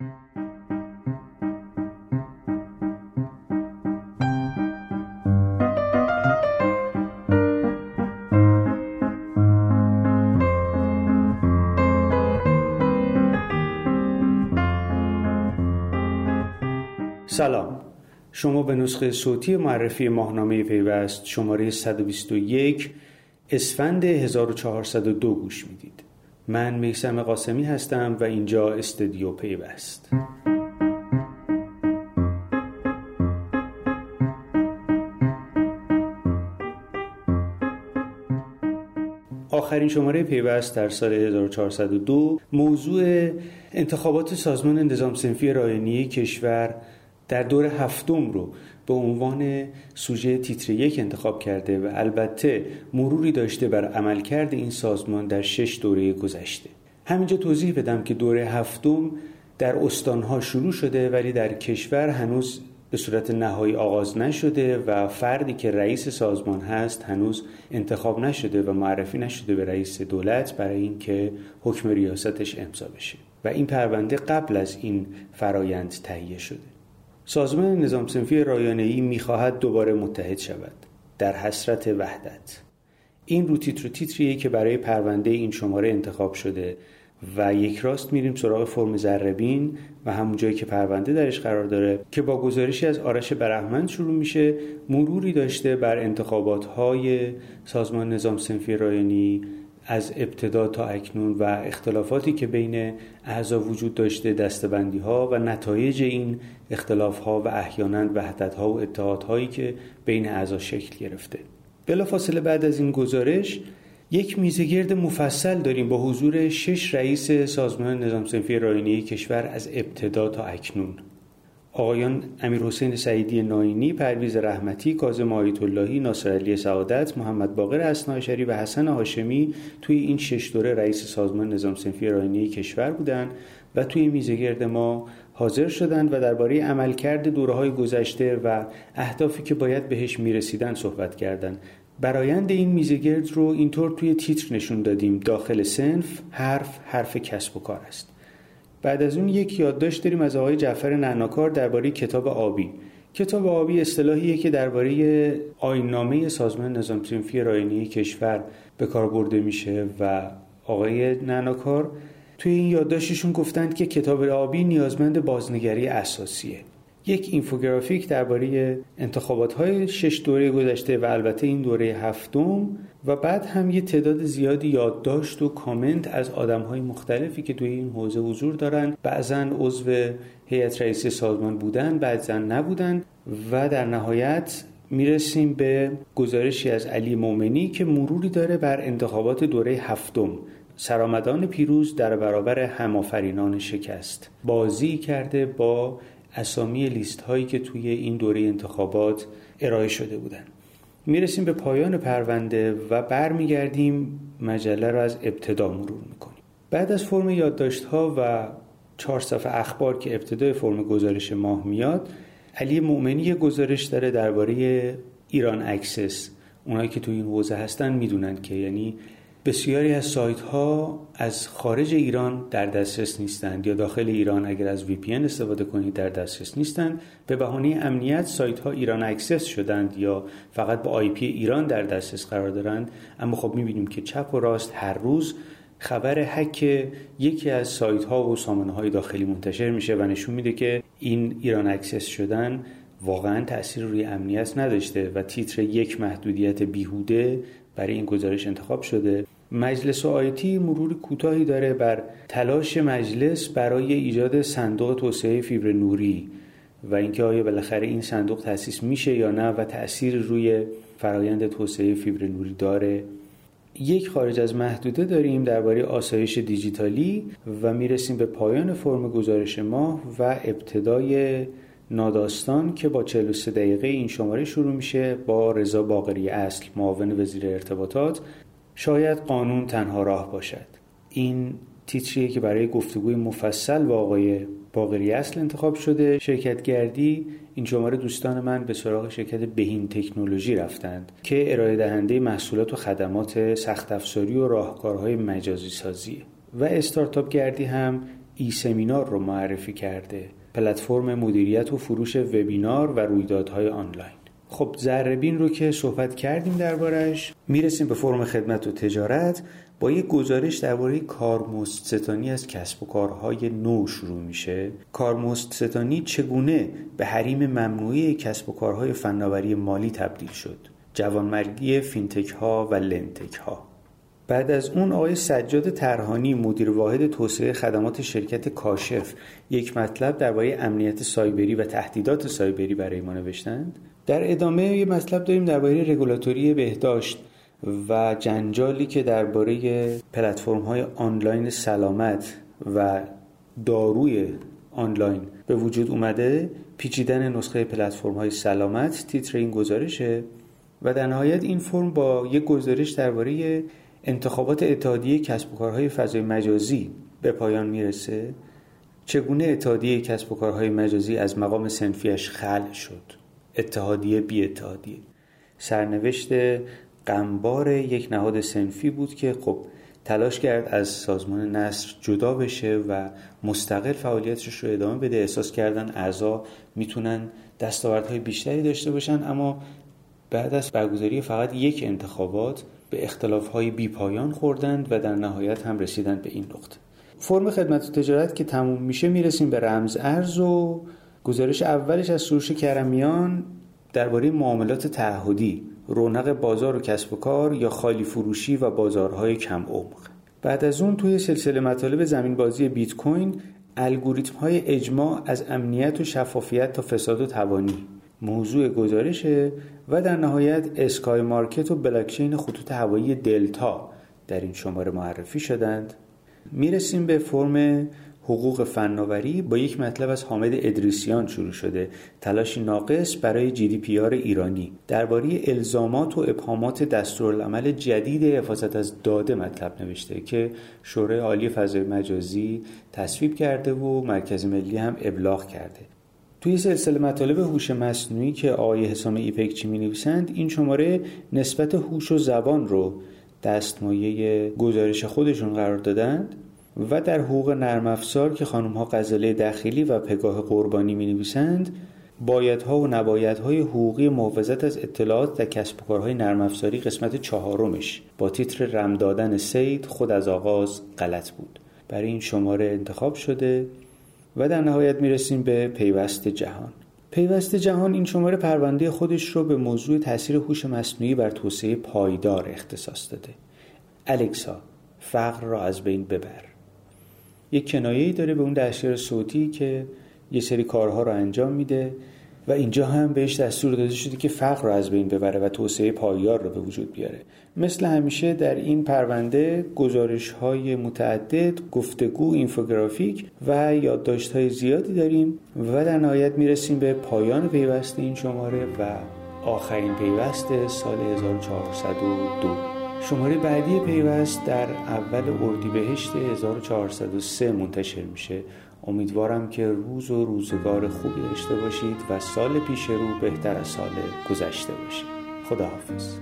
سلام. شما به نسخه صوتی معرفی ماهنامه پیوست شماره 121 اسفند 1402 گوش می‌دید. من میسم قاسمی هستم و اینجا استدیو پیوست. آخرین شماره پیوست در سال 1402 موضوع انتخابات سازمان نظام سنفی راینی کشور در دور هفتم رو به عنوان سوژه تیتر یک انتخاب کرده و البته مروری داشته بر عملکرد این سازمان در شش دوره گذشته. همینجا توضیح بدم که دوره هفتم در استانها شروع شده ولی در کشور هنوز به صورت نهایی آغاز نشده و فردی که رئیس سازمان هست هنوز انتخاب نشده و معرفی نشده به رئیس دولت برای اینکه حکم ریاستش امضا بشه. و این پرونده قبل از این فرایند تهیه شده. سازمان نظام سنفی رایانه‌ای می‌خواهد دوباره متحد شود. در حسرت وحدت. این رو تیتر تیتریه که برای پرونده این شماره انتخاب شده و یک راست میریم سراغ فرم زربین و همون جایی که پرونده درش قرار داره که با گزارشی از آرش برحمند شروع میشه مروری داشته بر انتخابات های سازمان نظام سنفی رایانی از ابتدا تا اکنون و اختلافاتی که بین اعضا وجود داشته دستبندی ها و نتایج این اختلاف ها و احیانا وحدت ها و اتحادهایی که بین اعضا شکل گرفته. بلافاصله بعد از این گزارش یک میزگرد مفصل داریم با حضور شش رئیس سازمان نظام سنفی راینی کشور از ابتدا تا اکنون. آقایان امیر حسین سعیدی ناینی، پرویز رحمتی، کاظم آیت اللهی، ناصر علی سعادت، محمد باقر اسنایشری و حسن هاشمی توی این شش دوره رئیس سازمان نظام سنفی راینی کشور بودند و توی میزگرد ما حاضر شدند و درباره عملکرد دوره های گذشته و اهدافی که باید بهش می‌رسیدن صحبت کردند. برایند این میزگرد رو اینطور توی تیتر نشون دادیم داخل سنف حرف حرف کسب و کار است بعد از اون یک یادداشت داریم از آقای جعفر نعناکار درباره کتاب آبی. کتاب آبی اصطلاحیه که درباره آینامه سازمان نظام سنفی راینی کشور به کار برده میشه و آقای نعناکار توی این یادداشتشون گفتند که کتاب آبی نیازمند بازنگری اساسیه. یک اینفوگرافیک درباره انتخابات های شش دوره گذشته و البته این دوره هفتم و بعد هم یه تعداد زیادی یادداشت و کامنت از آدم های مختلفی که توی این حوزه حضور دارن. بعضا عضو هیئت رئیس سازمان بودن بعضا نبودن و در نهایت می‌رسیم به گزارشی از علی مومنی که مروری داره بر انتخابات دوره هفتم. سرآمدان پیروز در برابر همآفرینان شکست. بازی کرده با اسامی لیست هایی که توی این دوره انتخابات ارائه شده بودند. می‌رسیم به پایان پرونده و برمیگردیم مجله رو از ابتدا مرور می‌کنیم بعد از فرم یادداشت ها و چهار صفحه اخبار که ابتدای فرم گزارش ماه میاد علی مؤمنی گزارش داره درباره ایران access اونایی که توی این حوزه هستن می‌دونن که یعنی بسیاری از سایت ها از خارج ایران در دسترس نیستند یا داخل ایران اگر از VPN استفاده کنید در دسترس نیستند. به بهانه امنیت سایت ها ایران access شدند یا فقط با IP ایران در دسترس قرار دارند. اما خب می‌بینیم که چپ و راست هر روز خبر هک یکی از سایت ها و سامانه های داخلی منتشر میشه و نشون میده که این ایران access شدن واقعا تاثیر روی امنیت نداشته و تیتر یک محدودیت بیهوده برای این گزارش انتخاب شده. مجلس آیتی مروری کوتاهی داره بر تلاش مجلس برای ایجاد صندوق توسعه فیبر نوری و اینکه آیا بالاخره این صندوق تأسیس میشه یا نه و تأثیر روی فرایند توسعه فیبر نوری داره. یک خارج از محدوده داریم درباره آسایش دیجیتالی و می‌رسیم به پایان فرم گزارش ما و ابتدای ناداستان که با 43 دقیقه این شماره شروع میشه با رضا باقری اصل معاون وزیر ارتباطات. شاید قانون تنها راه باشد. این تیتریه که برای گفتگوی مفصل با آقای باقری اصل انتخاب شده. شرکت گردی این شماره دوستان من به سراغ شرکت بهین تکنولوژی رفتند که ارائه دهنده محصولات و خدمات سخت افزاری و راهکارهای مجازی سازی. و استارتاپ گردی هم ای سمینار رو معرفی کرده. پلتفرم مدیریت و فروش وبینار و رویدادهای آنلاین. خب ذره‌بین رو که صحبت کردیم دربارش می‌رسیم به فرم خدمت و تجارت. با یک گزارش درباره کارمزدستانی از کسب و کارهای نو شروع میشه. کارمزدستانی چگونه به حریم ممنوعه‌ی کسب و کارهای فناوری مالی تبدیل شد؟ جوانمرگی fintech ها و lendtech ها بعد از اون آقای سجاد ترهانی مدیر واحد توسعه خدمات شرکت کاشف یک مطلب درباره امنیت سایبری و تهدیدات سایبری برای ما نوشتند. در ادامه یه مطلب داریم درباره رگولاتوری بهداشت و جنجالی که درباره پلتفرم های آنلاین سلامت و داروی آنلاین به وجود اومده پیچیدن نسخه پلتفرم های سلامت تیتر این گزارشه و در نهایت این فرم با یک گزارش درباره انتخابات اتحادیه کسب و کارهای فضای مجازی به پایان می‌رسه. چگونه اتحادیه کسب و کارهای مجازی از مقام سنفیش خلع شد؟ اتحادیه بی اتحادیه. سرنوشت قنبار یک نهاد سنفی بود که خب تلاش کرد از سازمان نصر جدا بشه و مستقل فعالیتش رو ادامه بده. احساس کردن اعضا می‌تونن دستاوردهای بیشتری داشته باشن اما بعد از برگزاری فقط یک انتخابات به اختلافهای بی پایان خوردند و در نهایت هم رسیدند به این نقطه. فرم خدمت و تجارت که تموم میشه می‌رسیم به رمز ارز و گزارش اولش از سروش کرمیان درباره معاملات تعهدی رونق بازار و کسب و کار یا خالی فروشی و بازارهای کم عمق. بعد از اون توی سلسله مطالب زمین بازی بیت کوین الگوریتم های اجماع از امنیت و شفافیت تا فساد و تبانی. موضوع گزارشه و در نهایت Sky Market و بلاکچین خطوط هوایی دلتا در این شماره معرفی شدند. می‌رسیم به فرم حقوق فناوری با یک مطلب از حامد ادریسیان شروع شده. تلاشی ناقص برای GDPR ایرانی. درباره الزامات و ابهامات دستورالعمل جدید حفاظت از داده مطلب نوشته که شورای عالی فضای مجازی تصویب کرده و مرکز ملی هم ابلاغ کرده. توی سلسله مطالب هوش مصنوعی که آقای حسام ایپکچی می نویسند این شماره نسبت هوش و زبان رو دستمایه گزارش خودشون قرار دادند. و در حقوق نرم افزار که خانم ها غزاله داخلی و پگاه قربانی می نویسند بایدها و نبایدهای حقوقی محافظت از اطلاعات در کسب و کارهای نرم افزاری قسمت چهارمش با تیتر رم دادن سید خود از آغاز غلط بود. برای این شماره انتخاب شده و در نهایت می‌رسیم به پیوست جهان. پیوست جهان این شماره پرونده خودش رو به موضوع تاثیر هوش مصنوعی بر توسعه پایدار اختصاص داده. الکسا فقر را از بین ببر. یک کنایه داره به اون دستیار صوتی که یه سری کارها رو انجام میده و اینجا هم بهش دستور داده شده که فقر رو از بین ببره و توسعه پایدار رو به وجود بیاره. مثل همیشه در این پرونده گزارش های متعدد گفتگو اینفوگرافیک و یادداشت های زیادی داریم و در نهایت می‌رسیم به پایان پیوست این شماره و آخرین پیوست سال 1402 شماره بعدی پیوست در اول اردیبهشت 1403 منتشر میشه. امیدوارم که روز و روزگار خوبی داشته باشید و سال پیش رو بهتر از سال گذشته باشه. خداحافظ.